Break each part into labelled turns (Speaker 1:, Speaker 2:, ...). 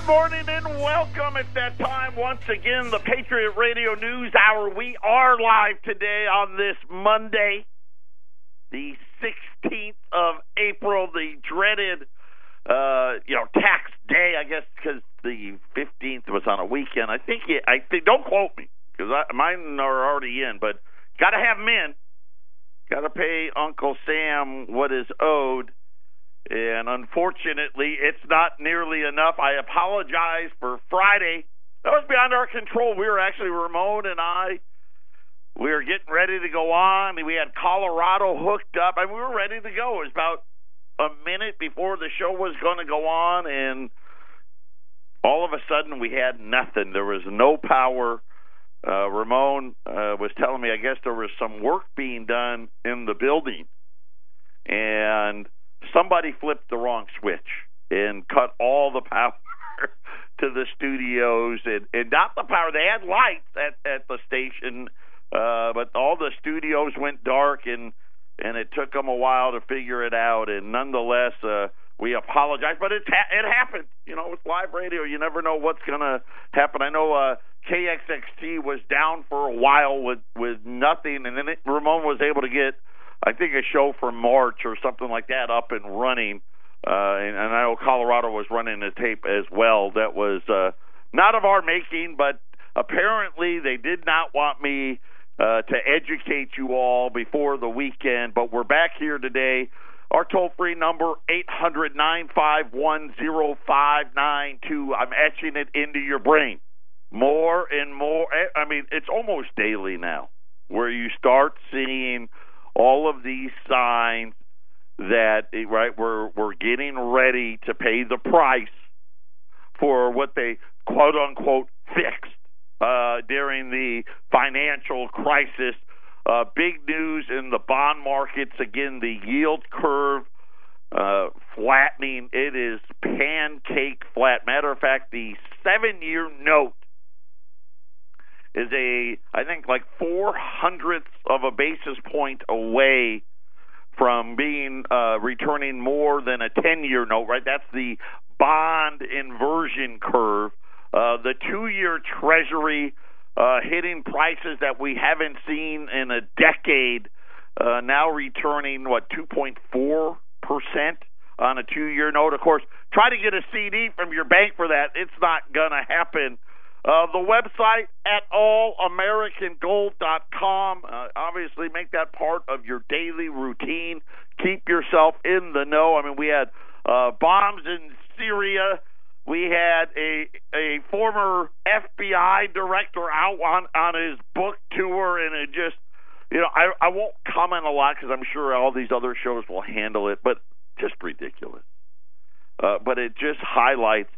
Speaker 1: Good morning and welcome. It's that time once again, the Patriot Radio News Hour. We are live today on this Monday, the 16th of April, the dreaded, uh, you know, tax day. I guess because the 15th was on a weekend. I think. I think. Don't quote me because mine are already in, but got to have in. Got to pay Uncle Sam what is owed and unfortunately, it's not nearly enough. I apologize for Friday. That was beyond our control. We were actually Ramon and I. We were getting ready to go on. We had Colorado hooked up. Mean, we were ready to go. It was about a minute before the show was going to go on, and all of a sudden we had nothing. There was no power. Uh, Ramon uh, was telling me, I guess there was some work being done in the building, and somebody flipped the wrong switch and cut all the power to the studios and, and not the power. They had lights at at the station, uh, but all the studios went dark and and it took them a while to figure it out. And nonetheless, uh, we apologize, but it ha- it happened. You know, with live radio, you never know what's gonna happen. I know uh, KXXT was down for a while with with nothing, and then it, Ramon was able to get I think a show for March or something like that up and running. Uh, and, and I know Colorado was running a tape as well that was uh, not of our making, but apparently they did not want me uh, to educate you all before the weekend. But we're back here today. Our toll free number eight hundred nine five one zero five nine two. I'm etching it into your brain more and more. I mean, it's almost daily now where you start seeing all of these signs that right we're we're getting ready to pay the price for what they quote unquote fixed uh, during the financial crisis. Uh, big news in the bond markets again. The yield curve uh, flattening. It is pancake flat. Matter of fact, the seven-year note is a I think like four hundredths of a basis point away from being uh, returning more than a ten year note. Right, that's the bond inversion curve. Uh, the two year Treasury uh, hitting prices that we haven't seen in a decade. Uh, now returning what 2.4 percent on a two year note. Of course, try to get a CD from your bank for that. It's not gonna happen. Uh, the website at allamericangold.com. Uh, obviously, make that part of your daily routine. Keep yourself in the know. I mean, we had uh, bombs in Syria. We had a a former FBI director out on on his book tour, and it just you know I I won't comment a lot because I'm sure all these other shows will handle it, but just ridiculous. Uh, but it just highlights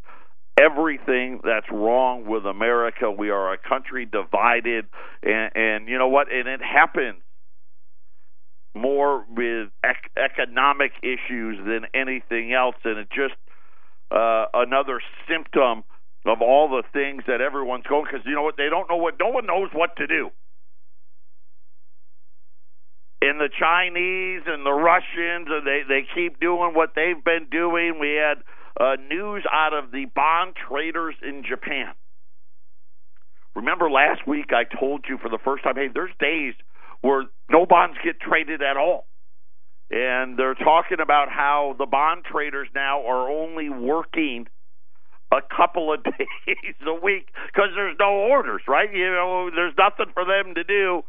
Speaker 1: everything that's wrong with America. We are a country divided, and, and you know what? And it happens more with ec- economic issues than anything else, and it's just uh, another symptom of all the things that everyone's going. Because you know what? They don't know what. No one knows what to do. And the Chinese and the Russians, and they they keep doing what they've been doing. We had uh, news out of the bond traders in Japan. Remember last week I told you for the first time, hey, there's days where no bonds get traded at all. And they're talking about how the bond traders now are only working a couple of days a week because there's no orders, right? You know, there's nothing for them to do.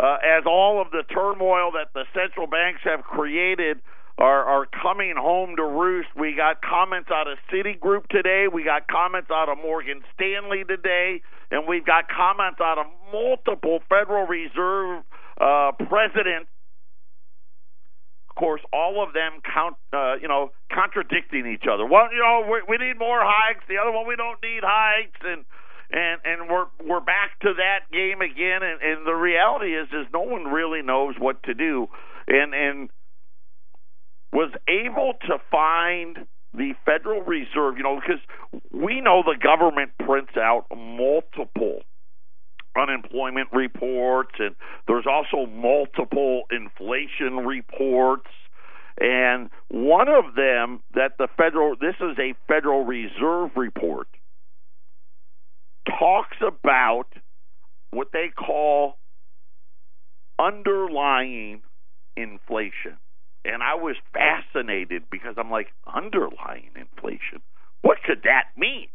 Speaker 1: Uh, as all of the turmoil that the central banks have created are are coming home to roost. We got comments out of Citigroup today. We got comments out of Morgan Stanley today, and we've got comments out of multiple Federal Reserve uh, presidents. Of course, all of them count, uh, you know, contradicting each other. Well, you know, we, we need more hikes. The other one, we don't need hikes, and and and we're we're back to that game again. And, and the reality is, is no one really knows what to do. And and was able to find the Federal Reserve, you know, because we know the government prints out multiple unemployment reports and there's also multiple inflation reports And one of them that the federal, this is a Federal Reserve report, talks about what they call underlying inflation. And I was fascinated because I'm like, underlying inflation? What could that mean?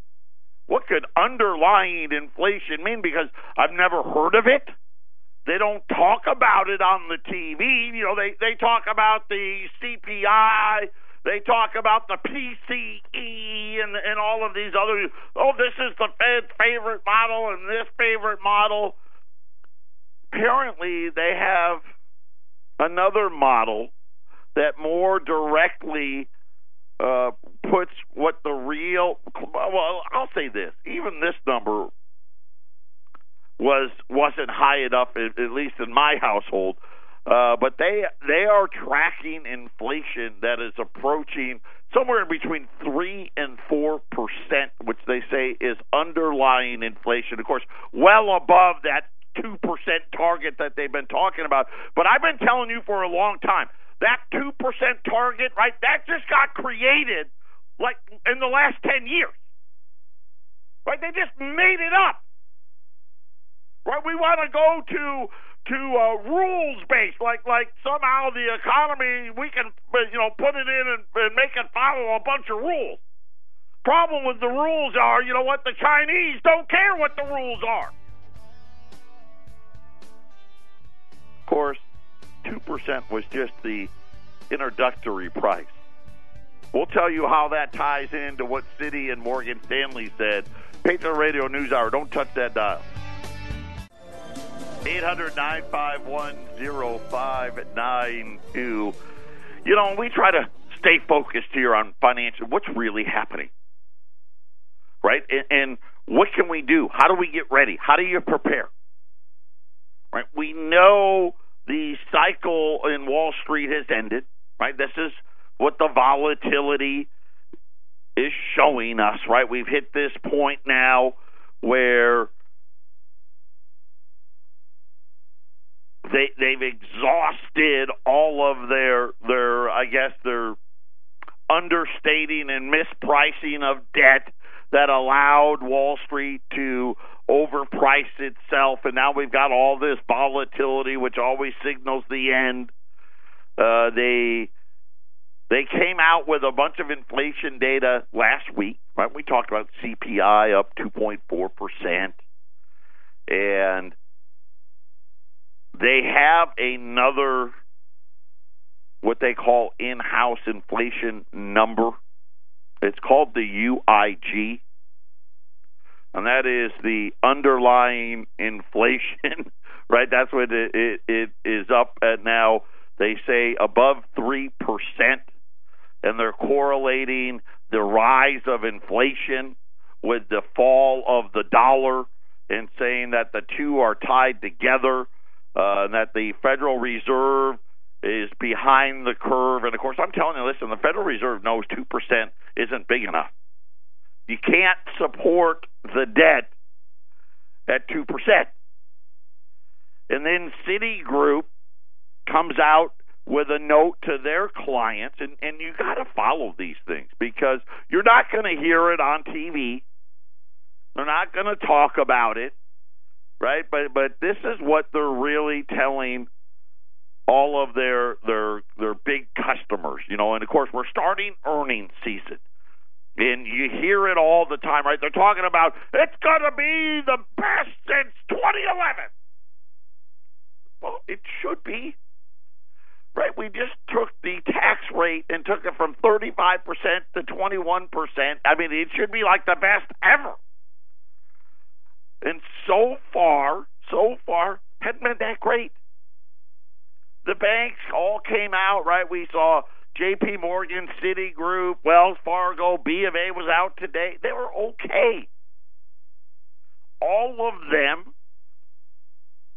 Speaker 1: What could underlying inflation mean? Because I've never heard of it. They don't talk about it on the TV. You know, they, they talk about the CPI. They talk about the PCE and, and all of these other. Oh, this is the Fed's favorite model and this favorite model. Apparently, they have another model that more directly uh, puts what the real. Well, I'll say this: even this number was wasn't high enough, at, least in my household. Uh, but they they are tracking inflation that is approaching somewhere in between three and four percent, which they say is underlying inflation. Of course, well above that two percent target that they've been talking about. But I've been telling you for a long time that two percent target, right? That just got created like in the last ten years. Right? They just made it up. Right? We want to go to to uh, rules based, like like somehow the economy we can you know put it in and, and make it follow a bunch of rules. Problem with the rules are, you know what? The Chinese don't care what the rules are. Of course, two percent was just the introductory price. We'll tell you how that ties into what Citi and Morgan Stanley said. Patriot Radio News Hour. Don't touch that dial. 800 951 0592. You know, we try to stay focused here on financial, what's really happening, right? And, and what can we do? How do we get ready? How do you prepare? Right? We know the cycle in Wall Street has ended, right? This is what the volatility is showing us, right? We've hit this point now where they they've exhausted all of their their I guess their understating and mispricing of debt that allowed Wall Street to overprice itself and now we've got all this volatility which always signals the end. Uh, they they came out with a bunch of inflation data last week right? We talked about CPI up 2.4 percent and they have another what they call in-house inflation number. It's called the UIG, and that is the underlying inflation. Right, that's what it, it, it is up at now. They say above three percent, and they're correlating the rise of inflation with the fall of the dollar, and saying that the two are tied together uh, that the Federal Reserve is behind the curve. And of course, I'm telling you, listen, the Federal Reserve knows 2% isn't big enough. You can't support the debt at 2%. And then Citigroup comes out with a note to their clients, and, and you got to follow these things because you're not going to hear it on TV. They're not going to talk about it right? But but this is what they're really telling all of their their their big customers, you know. And of course, we're starting earnings season, and you hear it all the time, right? They're talking about it's going to be the best since 2011. Well, it should be. Right, we just took the tax rate and took it from 35% to 21%. I mean, it should be like the best ever. And so far, so far, hadn't been that great. The banks all came out, right? We saw J.P. Morgan, Citigroup, Wells Fargo, B of A was out today. They were okay. All of them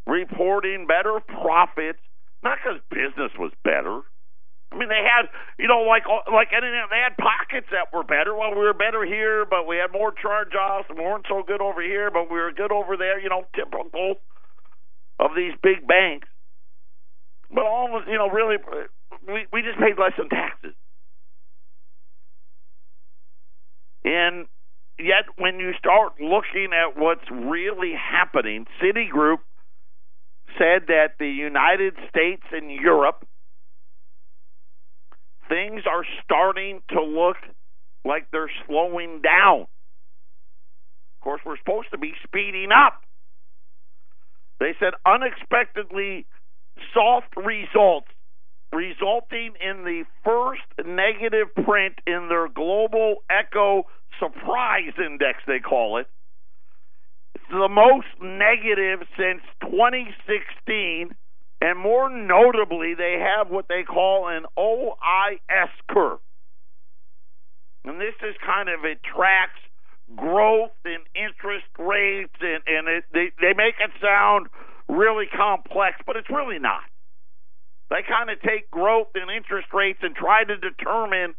Speaker 1: reporting better profits, not because business was better, I mean, they had, you know, like uh, like anything, they had pockets that were better. Well, we were better here, but we had more charge offs, and we weren't so good over here, but we were good over there. You know, typical of these big banks. But all of you know, really, we, we just paid less in taxes. And yet, when you start looking at what's really happening, Citigroup said that the United States and Europe things are starting to look like they're slowing down. Of course, we're supposed to be speeding up. They said unexpectedly soft results, resulting in the first negative print in their global eco surprise index, they call it. It's the most negative since 2016 and more notably, they have what they call an OIS curve. And this is kind of, it tracks growth and interest rates, and, and it, they, they make it sound really complex, but it's really not. They kind of take growth and interest rates and try to determine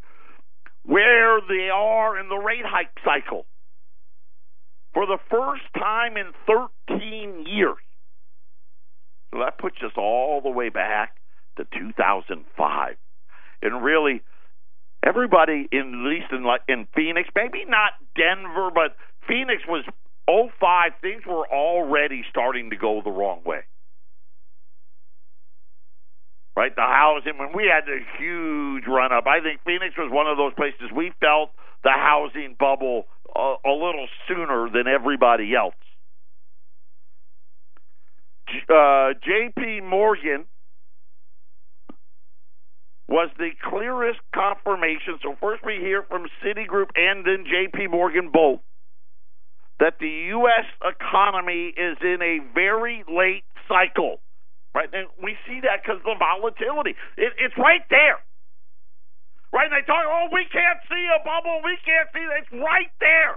Speaker 1: where they are in the rate hike cycle. For the first time in 13 years, so that puts us all the way back to 2005. And really, everybody in at least in in Phoenix, maybe not Denver, but Phoenix was 05. Things were already starting to go the wrong way. Right, the housing when we had the huge run up. I think Phoenix was one of those places we felt the housing bubble a, a little sooner than everybody else uh, J.P. Morgan was the clearest confirmation. So first we hear from Citigroup and then J.P. Morgan both that the U.S. economy is in a very late cycle. Right, and we see that because of the volatility. It, it's right there. Right, and they talk, oh, we can't see a bubble, we can't see. It's right there.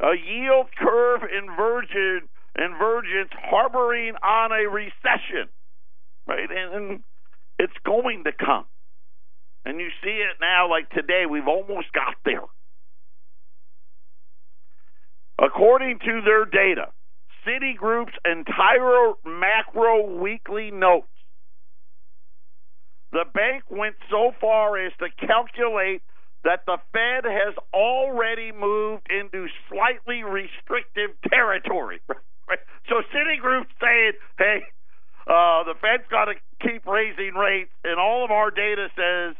Speaker 1: a yield curve inversion, invergence harboring on a recession, right? And, and it's going to come. And you see it now, like today, we've almost got there. According to their data, Citigroup's entire macro weekly notes, the bank went so far as to calculate that the Fed has already moved into slightly restrictive territory. So Citigroup's saying, hey, uh, the Fed's got to keep raising rates, and all of our data says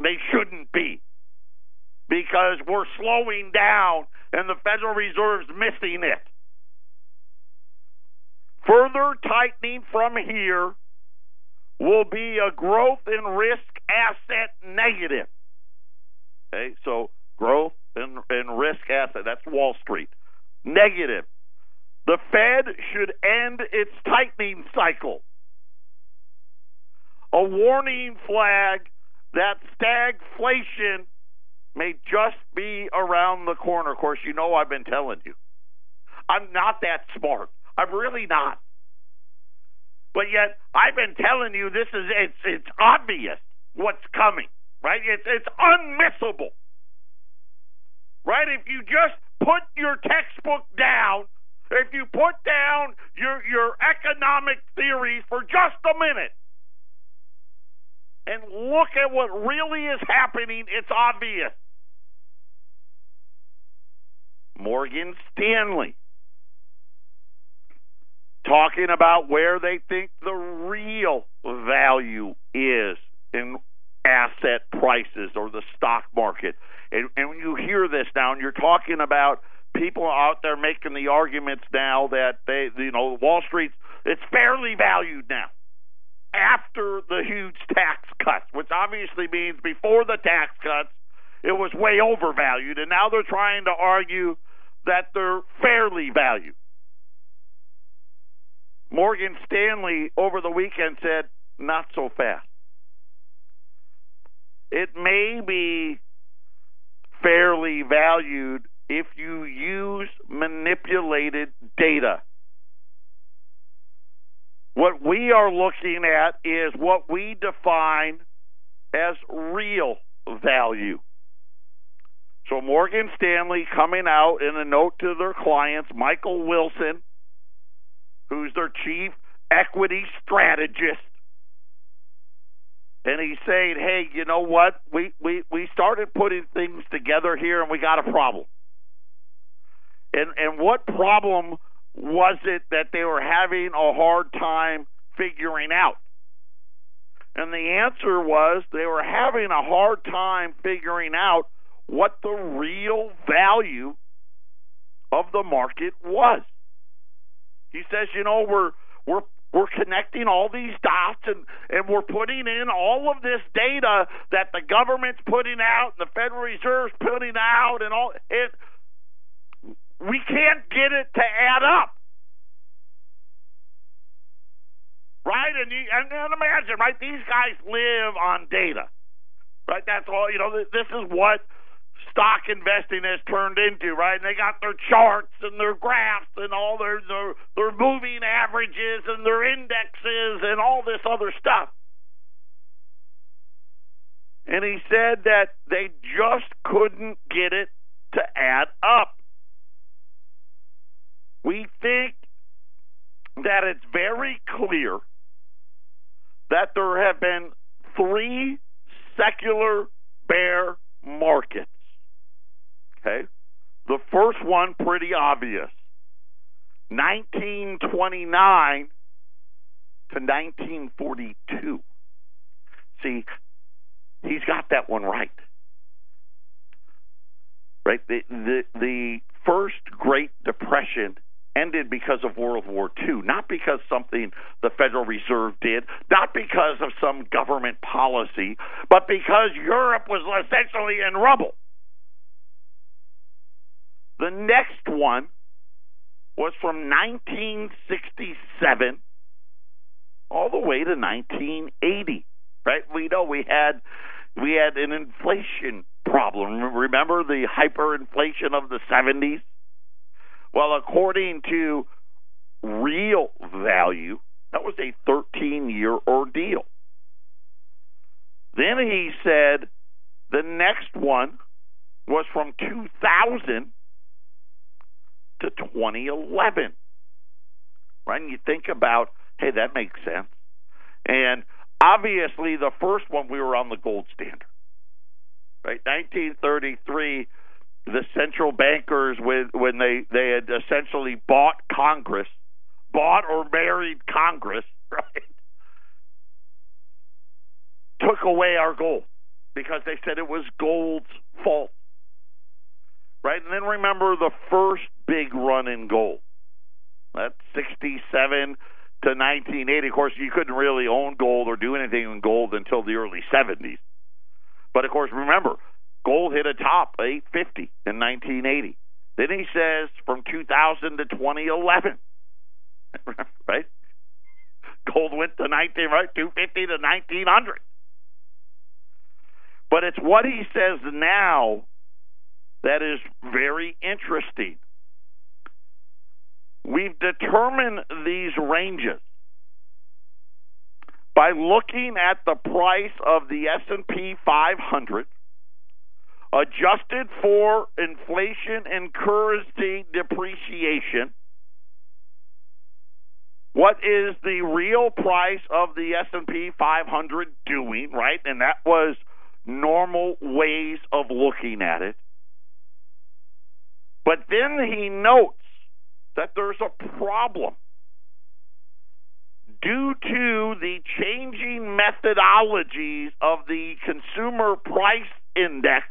Speaker 1: they shouldn't be because we're slowing down and the Federal Reserve's missing it. Further tightening from here will be a growth in risk asset negative. Okay, so growth and, and risk asset, that's Wall Street. Negative. The Fed should end its tightening cycle. A warning flag that stagflation may just be around the corner. Of course, you know I've been telling you. I'm not that smart. I'm really not. But yet I've been telling you this is it's it's obvious what's coming right? It's it's unmissable, right? If you just put your textbook down, if you put down your your economic theories for just a minute and look at what really is happening, it's obvious. Morgan Stanley talking about where they think the real value is in asset prices or the stock market. And, and when you hear this now, and you're talking about people out there making the arguments now that they, you know, Wall Street, it's fairly valued now after the huge tax cuts, which obviously means before the tax cuts, it was way overvalued, and now they're trying to argue that they're fairly valued. Morgan Stanley over the weekend said, not so fast. It may be fairly valued if you use manipulated data. What we are looking at is what we define as real value. So Morgan Stanley coming out in a note to their clients, Michael Wilson, who's their chief equity strategist. And he's saying, hey, you know what? We, we, we started putting things together here and we got a problem. And, and what problem was it that they were having a hard time figuring out? And the answer was they were having a hard time figuring out what the real value of the market was. He says, you know, we're we're we're connecting all these dots and, and we're putting in all of this data that the government's putting out and the Federal Reserve's putting out and all it we can't get it to add up. Right? And, you, and, and imagine, right? These guys live on data. Right? That's all, you know, this is what stock investing has turned into, right? And they got their charts and their graphs and all their their, their moving averages and their indexes and all this other stuff. And he said that they just couldn't get it to add up. We think that it's very clear that there have been three secular bear markets Okay? The first one, pretty obvious 1929 to 1942. See, he's got that one right. Right? The, the, the first Great Depression ended because of World War II, not because something the Federal Reserve did, not because of some government policy, but because Europe was essentially in rubble. The next one was from 1967 all the way to 1980. Right? We know we had we had an inflation problem. Remember the hyperinflation of the 70s? Well, according to real value, that was a 13 year ordeal. Then he said the next one was from 2000 to 2011. Right? And you think about, hey, that makes sense. And obviously, the first one we were on the gold standard. Right? 1933, the central bankers, with when they they had essentially bought Congress, bought or married Congress, right? Took away our gold because they said it was gold's fault right? And then remember the first big run in gold. That's 67 to 1980. Of course, you couldn't really own gold or do anything in gold until the early 70s. But of course, remember, gold hit a top 850 in 1980. Then he says from 2000 to 2011, right? Gold went to 19, right? 250 to 1900. But it's what he says now that is very interesting. We've determined these ranges by looking at the price of the S&P 500 adjusted for inflation and currency depreciation. What is the real price of the S&P 500 doing, right? And that was normal ways of looking at it. But then he notes that there's a problem due to the changing methodologies of the consumer price index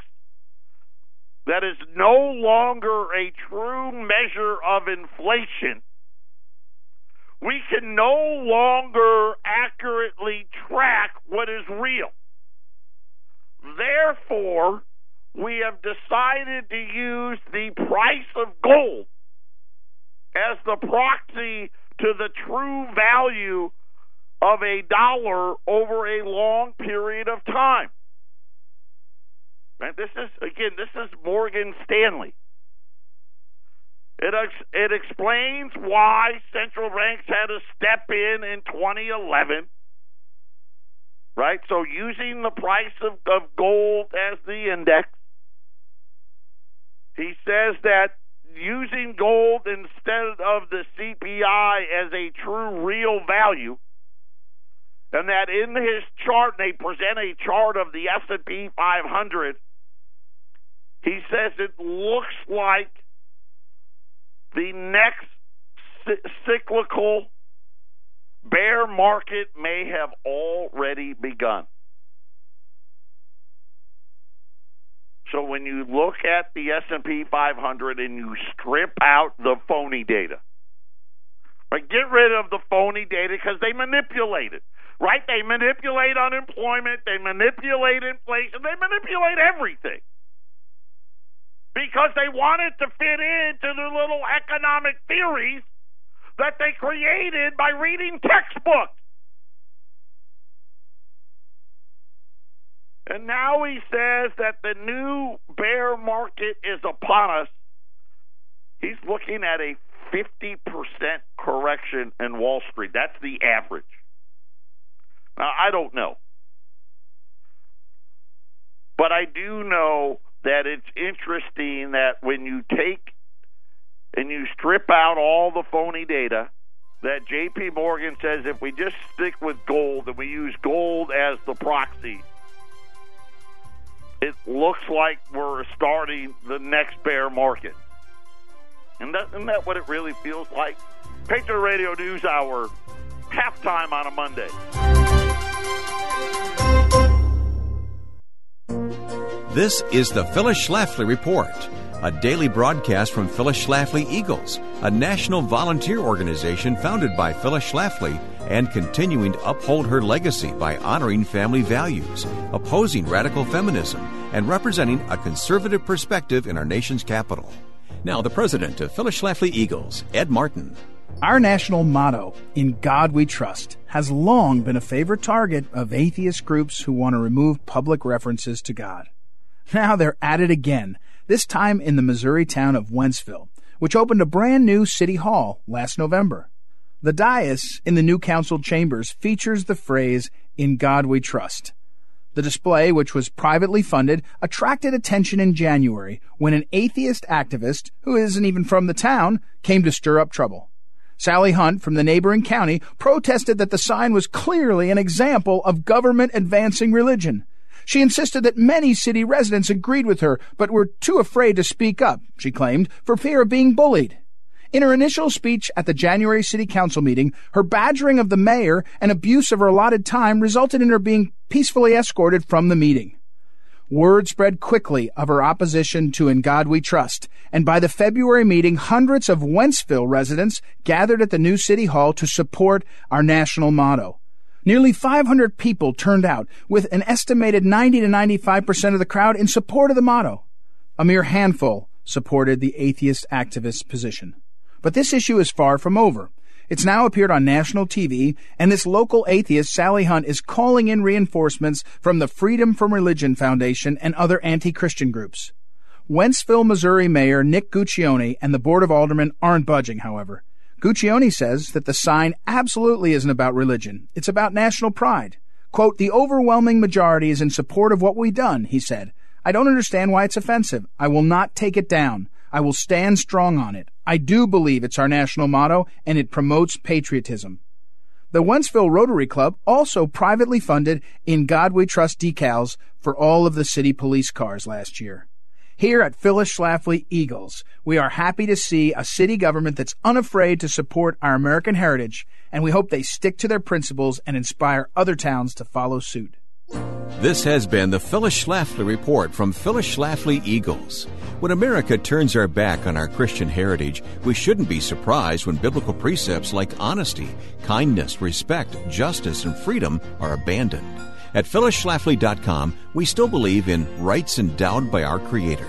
Speaker 1: that is no longer a true measure of inflation. We can no longer accurately track what is real. Therefore, we have decided to use the price of gold as the proxy to the true value of a dollar over a long period of time. And this is again, this is Morgan Stanley. It it explains why central banks had to step in in 2011. Right, so using the price of, of gold as the index, he says that using gold instead of the CPI as a true real value and that in his chart they present a chart of the S&P 500 he says it looks like the next cyclical bear market may have already begun So when you look at the S&P 500 and you strip out the phony data, right? Get rid of the phony data because they manipulate it, right? They manipulate unemployment, they manipulate inflation, they manipulate everything because they want it to fit into their little economic theories that they created by reading textbooks. And now he says that the new bear market is upon us. He's looking at a 50% correction in Wall Street. That's the average. Now, I don't know. But I do know that it's interesting that when you take and you strip out all the phony data, that JP Morgan says if we just stick with gold and we use gold as the proxy, it looks like we're starting the next bear market. And that, isn't that what it really feels like? Patriot Radio News Hour, halftime on a Monday.
Speaker 2: This is the Phyllis Schlafly Report, a daily broadcast from Phyllis Schlafly Eagles, a national volunteer organization founded by Phyllis Schlafly and continuing to uphold her legacy by honoring family values, opposing radical feminism, and representing a conservative perspective in our nation's capital. Now, the president of Phyllis Schlafly Eagles, Ed Martin.
Speaker 3: Our national motto, In God We Trust, has long been a favorite target of atheist groups who want to remove public references to God. Now they're at it again, this time in the Missouri town of Wentzville, which opened a brand new city hall last November. The dais in the new council chambers features the phrase, In God We Trust. The display, which was privately funded, attracted attention in January when an atheist activist, who isn't even from the town, came to stir up trouble. Sally Hunt from the neighboring county protested that the sign was clearly an example of government advancing religion. She insisted that many city residents agreed with her, but were too afraid to speak up, she claimed, for fear of being bullied. In her initial speech at the January City Council meeting, her badgering of the mayor and abuse of her allotted time resulted in her being peacefully escorted from the meeting. Word spread quickly of her opposition to In God We Trust, and by the February meeting, hundreds of Wentzville residents gathered at the new City Hall to support our national motto. Nearly 500 people turned out, with an estimated 90 to 95% of the crowd in support of the motto. A mere handful supported the atheist activist position. But this issue is far from over. It's now appeared on national TV, and this local atheist, Sally Hunt, is calling in reinforcements from the Freedom from Religion Foundation and other anti-Christian groups. Wentzville, Missouri Mayor Nick Guccione and the Board of Aldermen aren't budging, however. Guccione says that the sign absolutely isn't about religion. It's about national pride. Quote, the overwhelming majority is in support of what we've done, he said. I don't understand why it's offensive. I will not take it down. I will stand strong on it. I do believe it's our national motto and it promotes patriotism. The Wentzville Rotary Club also privately funded In God We Trust decals for all of the city police cars last year. Here at Phyllis Schlafly Eagles, we are happy to see a city government that's unafraid to support our American heritage, and we hope they stick to their principles and inspire other towns to follow suit.
Speaker 2: This has been the Phyllis Schlafly Report from Phyllis Schlafly Eagles. When America turns our back on our Christian heritage, we shouldn't be surprised when biblical precepts like honesty, kindness, respect, justice, and freedom are abandoned. At phyllisschlafly.com, we still believe in rights endowed by our Creator.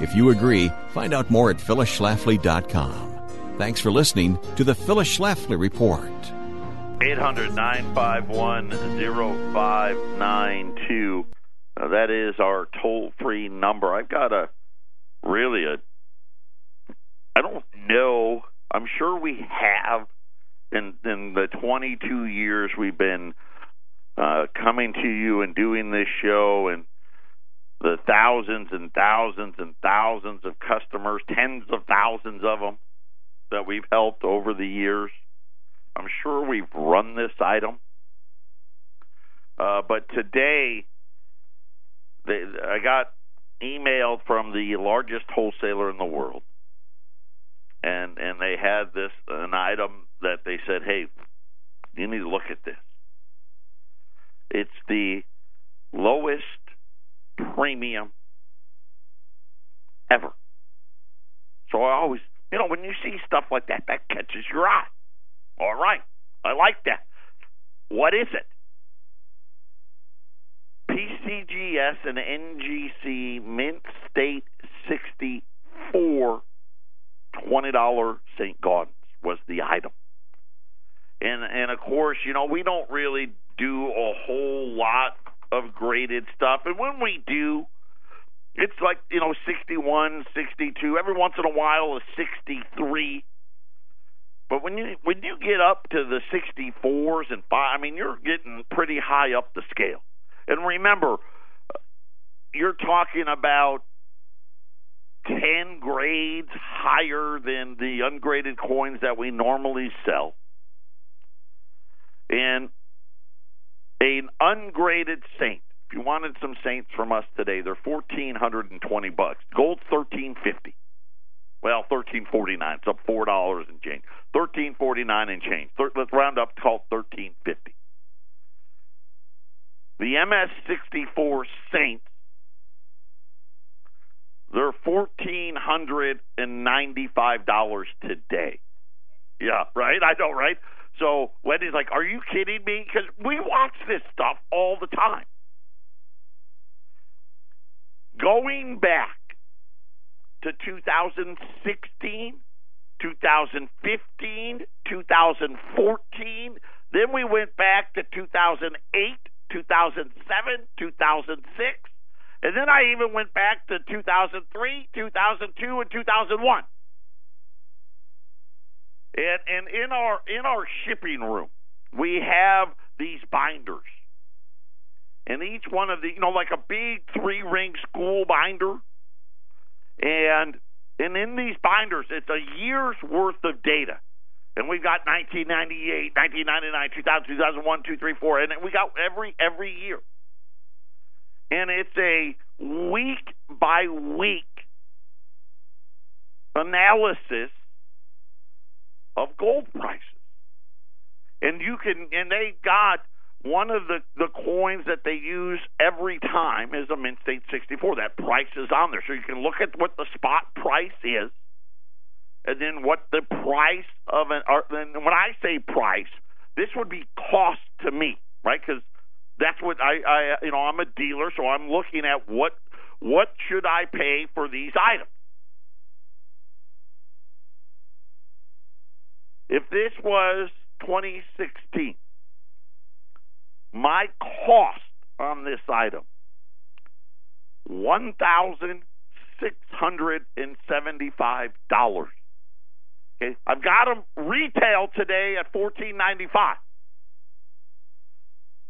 Speaker 2: If you agree, find out more at phyllisschlafly.com. Thanks for listening to the Phyllis Schlafly Report.
Speaker 1: 800 951 0592. That is our toll free number. I've got a really a, I don't know, I'm sure we have in, in the 22 years we've been uh, coming to you and doing this show and the thousands and thousands and thousands of customers, tens of thousands of them that we've helped over the years. I'm sure we've run this item. Uh, but today, they, I got emailed from the largest wholesaler in the world, and and they had this an item that they said, "Hey, you need to look at this. It's the lowest premium ever." So I always, you know, when you see stuff like that, that catches your eye. All right, I like that. What is it? PCGS and NGC Mint State 64 $20 St. Gaudens was the item. And and of course, you know, we don't really do a whole lot of graded stuff. And when we do, it's like, you know, 61, 62, every once in a while a 63. But when you when you get up to the 64s and 5, I mean, you're getting pretty high up the scale. And remember, you're talking about 10 grades higher than the ungraded coins that we normally sell. And an ungraded saint, if you wanted some saints from us today, they're 1420 bucks. Gold 1350. Well, 1349. It's up $4 and change. 1349 and change. Let's round up call 1350. The MS64 Saints, they're $1,495 today. Yeah, right? I know, right? So Wendy's like, Are you kidding me? Because we watch this stuff all the time. Going back to 2016, 2015, 2014, then we went back to 2008, 2007, 2006, and then I even went back to 2003, 2002, and 2001. And and in our in our shipping room, we have these binders. And each one of the, you know, like a big three ring school binder. And and in these binders, it's a year's worth of data. And we've got 1998, 1999, 2000, 2001, 2, 3, 4, and we got every every year. And it's a week by week analysis of gold prices. And you can and they got one of the, the coins that they use every time is a Mint State 64. That price is on there. So you can look at what the spot price is and then what the price of an and when I say price, this would be cost to me, right? Because that's what I, I, you know, I'm a dealer, so I'm looking at what what should I pay for these items. If this was 2016, my cost on this item one thousand six hundred and seventy-five dollars. Okay, I've got them retail today at fourteen ninety five.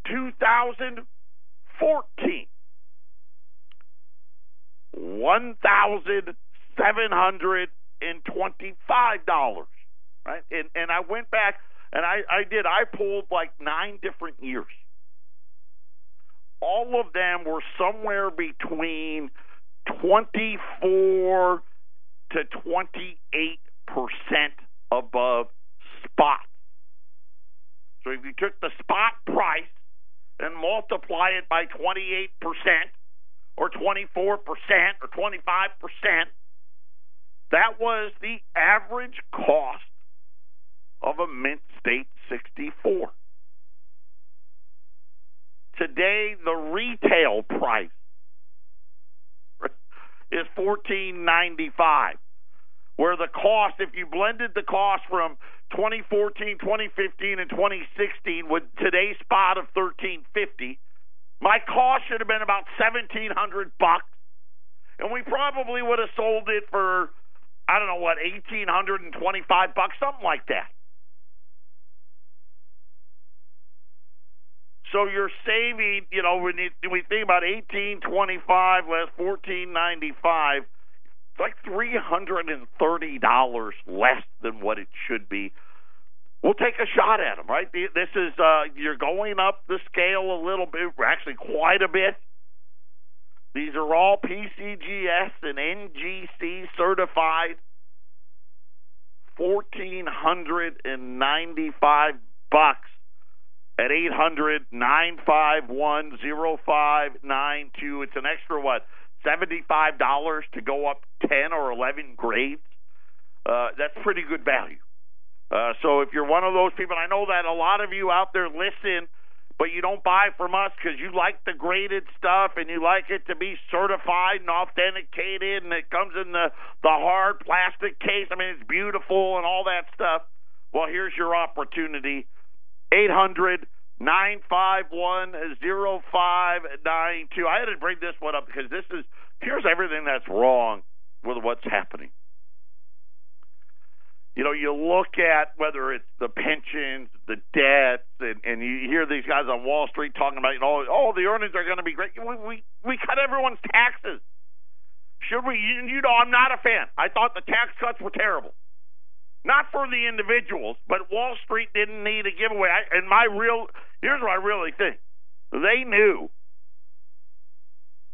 Speaker 1: 2014, one thousand seven hundred and twenty-five dollars. Right, and and I went back and I I did I pulled like nine different years. All of them were somewhere between twenty-four to twenty-eight percent above spot. So if you took the spot price and multiply it by 28% or 24% or 25%, that was the average cost of a Mint State 64. Today, the retail price is 14.95 where the cost, if you blended the cost from 2014, 2015, and 2016 with today's spot of 1350, my cost should have been about 1700 bucks, and we probably would have sold it for I don't know what 1825 bucks, something like that. So you're saving, you know, when you, we think about eighteen twenty five less fourteen ninety five, it's like three hundred and thirty dollars less than what it should be. We'll take a shot at them, right? This is uh, you're going up the scale a little bit, actually quite a bit. These are all PCGS and NGC certified. Fourteen hundred and ninety-five bucks at eight hundred nine five one zero five nine two. It's an extra what seventy-five dollars to go up ten or eleven grades. Uh, that's pretty good value. Uh, so if you're one of those people, I know that a lot of you out there listen but you don't buy from us because you like the graded stuff and you like it to be certified and authenticated and it comes in the the hard plastic case. I mean, it's beautiful and all that stuff. Well, here's your opportunity. Eight hundred nine five one zero five nine two. I had to bring this one up because this is here's everything that's wrong with what's happening you know, you look at whether it's the pensions, the debts, and, and you hear these guys on Wall Street talking about, you know, oh, the earnings are going to be great. We, we we cut everyone's taxes. Should we? You, you know, I'm not a fan. I thought the tax cuts were terrible. Not for the individuals, but Wall Street didn't need a giveaway. I, and my real here's what I really think: they knew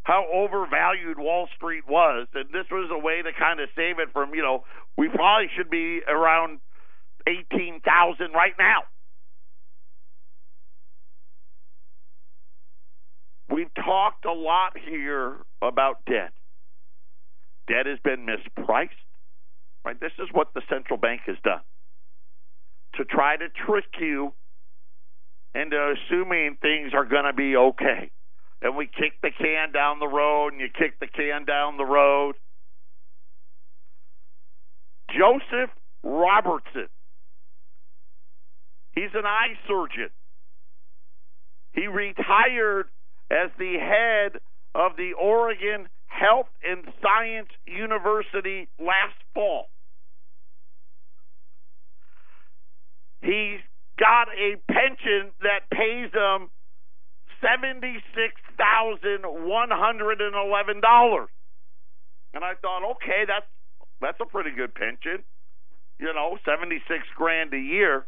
Speaker 1: how overvalued Wall Street was, and this was a way to kind of save it from, you know, we probably should be around 18,000 right now. We've talked a lot here about debt. Debt has been mispriced. Right? This is what the central bank has done to try to trick you into assuming things are going to be okay and we kick the can down the road, and you kick the can down the road. Joseph Robertson. He's an eye surgeon. He retired as the head of the Oregon Health and Science University last fall. He's got a pension that pays him $76,111. And I thought, okay, that's that's a pretty good pension. You know, 76 grand a year.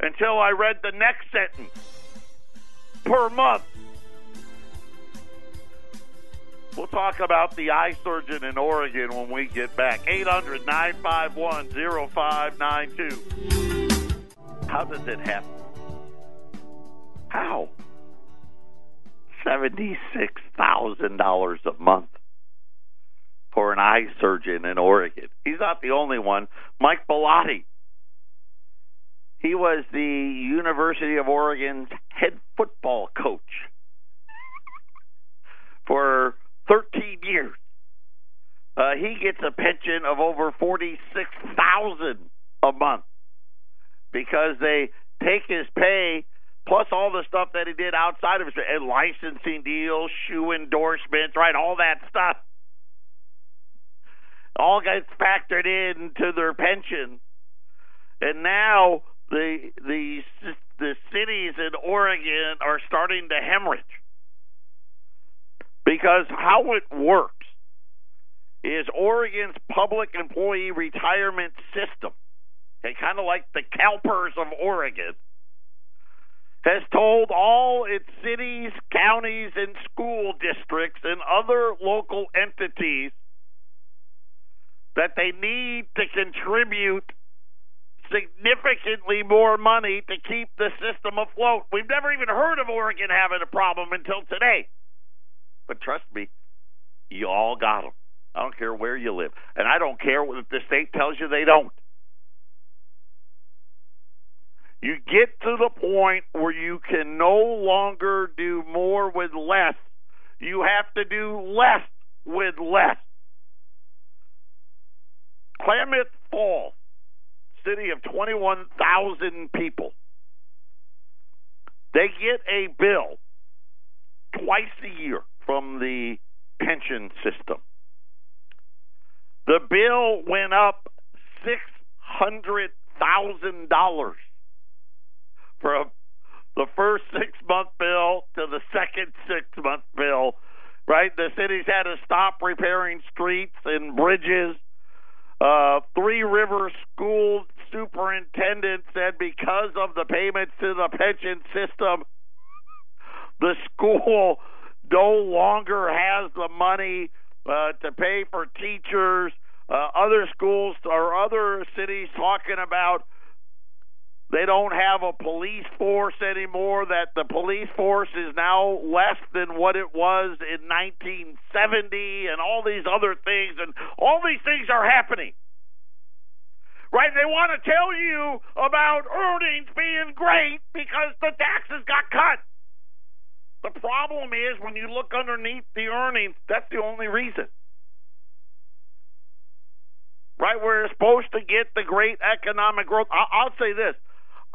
Speaker 1: Until I read the next sentence. Per month. We'll talk about the eye surgeon in Oregon when we get back. 800 951 0592. How does it happen? How? $76,000 a month for an eye surgeon in Oregon. He's not the only one. Mike Bellotti. He was the University of Oregon's head football coach for 13 years. Uh, he gets a pension of over 46,000 a month because they take his pay plus all the stuff that he did outside of his and licensing deals, shoe endorsements, right? All that stuff. All gets factored into their pension. And now the the the cities in Oregon are starting to hemorrhage. Because how it works is Oregon's public employee retirement system. Okay, kind of like the CalPERS of Oregon has told all its cities, counties, and school districts and other local entities that they need to contribute significantly more money to keep the system afloat. We've never even heard of Oregon having a problem until today. But trust me, you all got them. I don't care where you live. And I don't care if the state tells you they don't. You get to the point where you can no longer do more with less. You have to do less with less. Klamath Falls, city of 21,000 people, they get a bill twice a year from the pension system. The bill went up $600,000 a the first six month bill to the second six month bill, right? The cities had to stop repairing streets and bridges. Uh, Three River School superintendent said because of the payments to the pension system, the school no longer has the money uh, to pay for teachers. Uh, other schools or other cities talking about they don't have a police force anymore, that the police force is now less than what it was in 1970, and all these other things, and all these things are happening. Right? They want to tell you about earnings being great because the taxes got cut. The problem is when you look underneath the earnings, that's the only reason. Right? We're supposed to get the great economic growth. I'll say this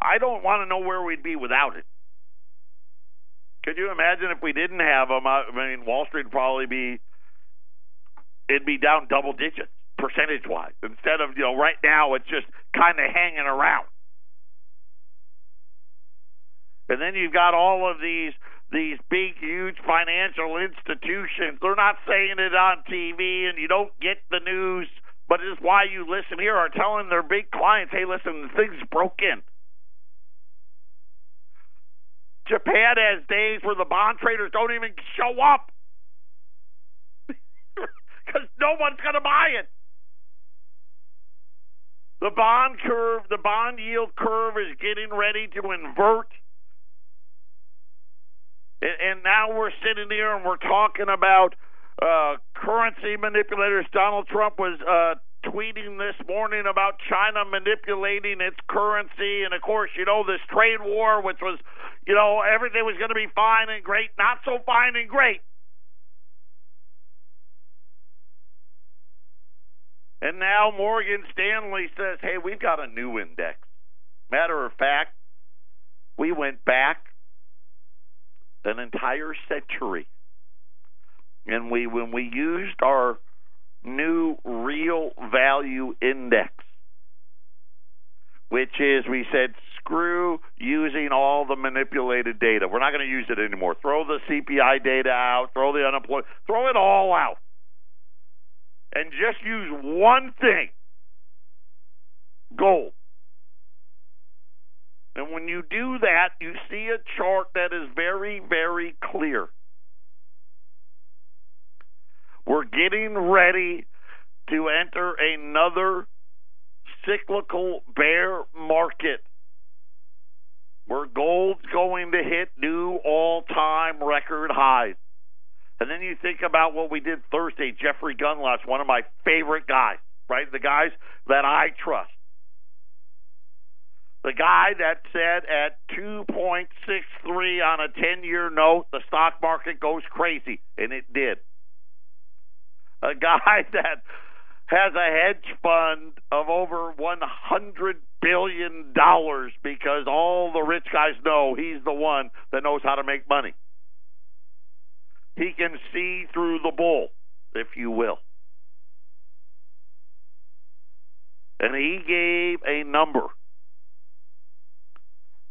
Speaker 1: I don't want to know where we'd be without it. Could you imagine if we didn't have them? I mean, Wall Street would probably be it'd be down double digits percentage wise instead of you know right now it's just kind of hanging around. And then you've got all of these these big, huge financial institutions. They're not saying it on TV, and you don't get the news. But it's why you listen here are telling their big clients, "Hey, listen, the thing's broken." Japan has days where the bond traders don't even show up because no one's going to buy it. The bond curve, the bond yield curve is getting ready to invert. And, now we're sitting here and we're talking about uh, currency manipulators. Donald Trump was uh, tweeting this morning about China manipulating its currency. And of course, you know, this trade war, which was, you know, everything was going to be fine and great, not so fine and great. And now Morgan Stanley says, hey, we've got a new index. Matter of fact, we went back an entire century. And we when we used our new real value index, which is we said screw using all the manipulated data. We're not going to use it anymore. Throw the CPI data out, throw the unemployment, throw it all out. And just use one thing. Gold. And when you do that, you see a chart that is very, very clear. We're getting ready to enter another cyclical bear market where gold's going to hit new all time record highs. And then you think about what we did Thursday. Jeffrey Gundlach, one of my favorite guys, right? The guys that I trust. The guy that said at 2.63 on a 10 year note, the stock market goes crazy, and it did a guy that has a hedge fund of over 100 billion dollars because all the rich guys know he's the one that knows how to make money. He can see through the bull, if you will. And he gave a number.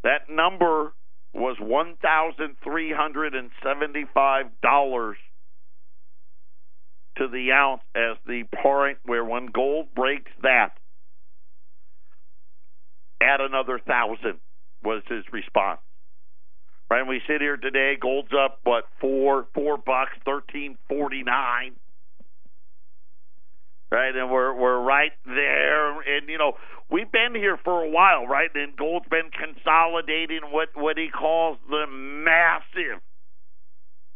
Speaker 1: That number was $1,375 to the ounce as the point where when gold breaks that, add another thousand was his response. Right, and we sit here today, gold's up what four four bucks, thirteen forty nine. Right, and we're we're right there, and you know we've been here for a while, right? And gold's been consolidating what what he calls the massive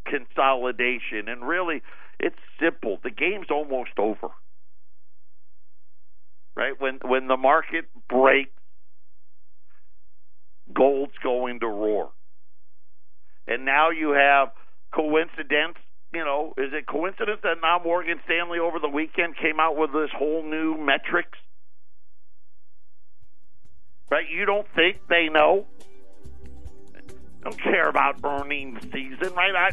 Speaker 1: consolidation, and really it's simple. The game's almost over. Right? When when the market breaks, gold's going to roar. And now you have coincidence, you know, is it coincidence that now Morgan Stanley over the weekend came out with this whole new metrics? Right? You don't think they know? Don't care about earnings season, right? I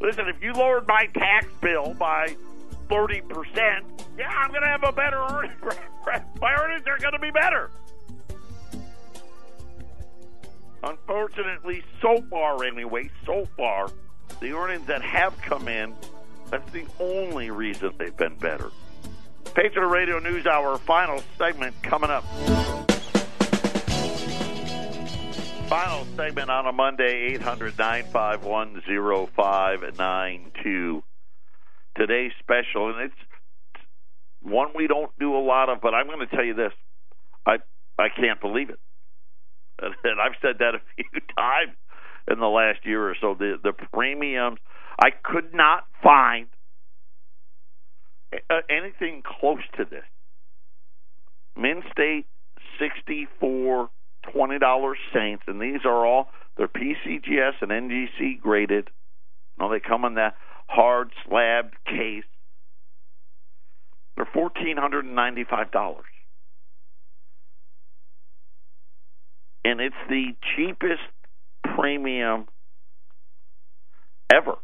Speaker 1: Listen, if you lowered my tax bill by 30%, yeah, I'm going to have a better earning. My earnings are going to be better. Unfortunately, so far anyway, so far, the earnings that have come in, that's the only reason they've been better. Patriot Radio News Hour final segment coming up. Final segment on a Monday, 800 951 0592. Today's special, and it's one we don't do a lot of, but I'm going to tell you this. I I can't believe it. And I've said that a few times in the last year or so. The the premiums, I could not find uh, anything close to this. Mint State sixty four twenty dollars Saints, and these are all they're PCGS and NGC graded. You they come in that hard slab case. They're fourteen hundred and ninety five dollars. And it's the cheapest premium ever.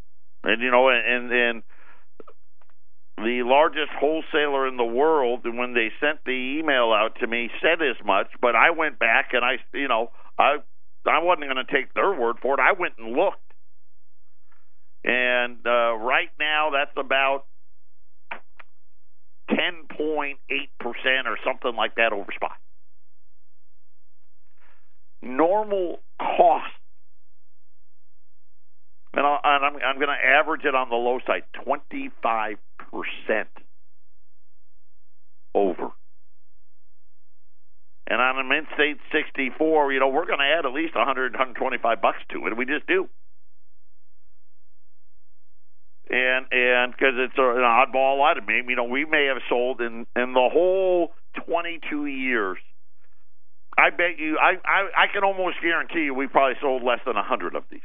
Speaker 1: And you know, and and the largest wholesaler in the world, and when they sent the email out to me, said as much. But I went back and I, you know, I I wasn't going to take their word for it. I went and looked, and uh, right now that's about ten point eight percent or something like that over spot. Normal cost and, i am going to average it on the low side, 25% over. And on a Mint State 64, you know, we're going to add at least 100, 125 bucks to it. We just do. And and because it's an oddball item, you know, we may have sold in in the whole 22 years. I bet you, I I, I can almost guarantee you, we probably sold less than 100 of these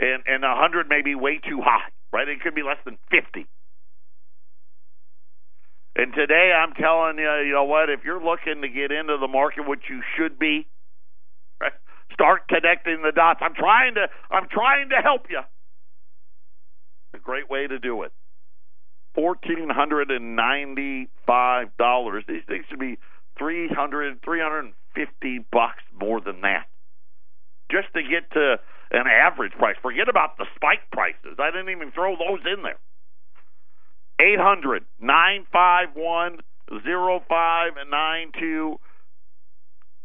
Speaker 1: and and a hundred may be way too high, right? It could be less than fifty. And today, I'm telling you, you know what? If you're looking to get into the market, which you should be, right? start connecting the dots. I'm trying to, I'm trying to help you. a great way to do it. Fourteen hundred and ninety-five dollars. These things should be three hundred, three hundred and fifty bucks more than that, just to get to an average price. Forget about the spike prices. I didn't even throw those in there. 800 951 0592.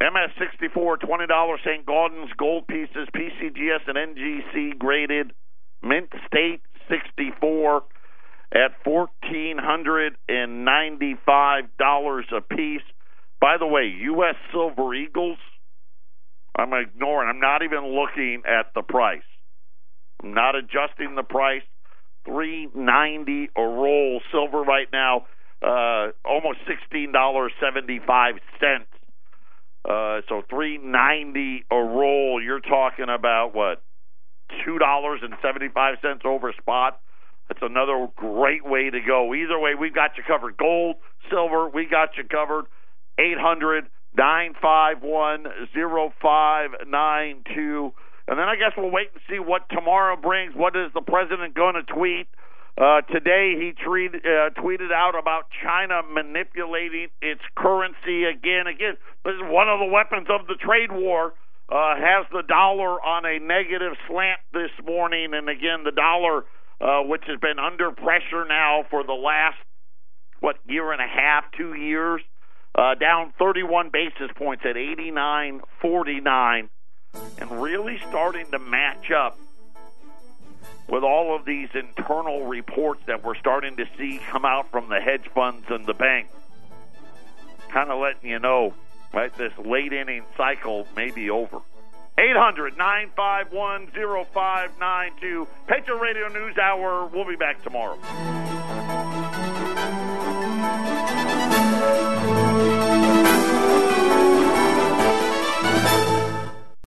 Speaker 1: MS64, $20 St. Gaudens gold pieces, PCGS and NGC graded. Mint State 64 at $1,495 a piece. By the way, U.S. Silver Eagles I'm ignoring. I'm not even looking at the price. I'm not adjusting the price. Three ninety a roll silver right now, uh, almost sixteen dollars seventy five cents. Uh, so three ninety a roll. You're talking about what? Two dollars and seventy five cents over spot. That's another great way to go. Either way, we've got you covered. Gold, silver, we got you covered. Eight hundred nine five one zero five nine two. And then I guess we'll wait and see what tomorrow brings. What is the president going to tweet? Uh, today he tweet, uh, tweeted out about China manipulating its currency again. Again, this is one of the weapons of the trade war. Uh, has the dollar on a negative slant this morning, and again the dollar, uh, which has been under pressure now for the last what year and a half, two years uh, down 31 basis points at 89.49, and really starting to match up with all of these internal reports that we're starting to see come out from the hedge funds and the bank, kind of letting you know, right, this late inning cycle may be over. 800 951 0592. Patriot Radio News Hour. We'll be back tomorrow.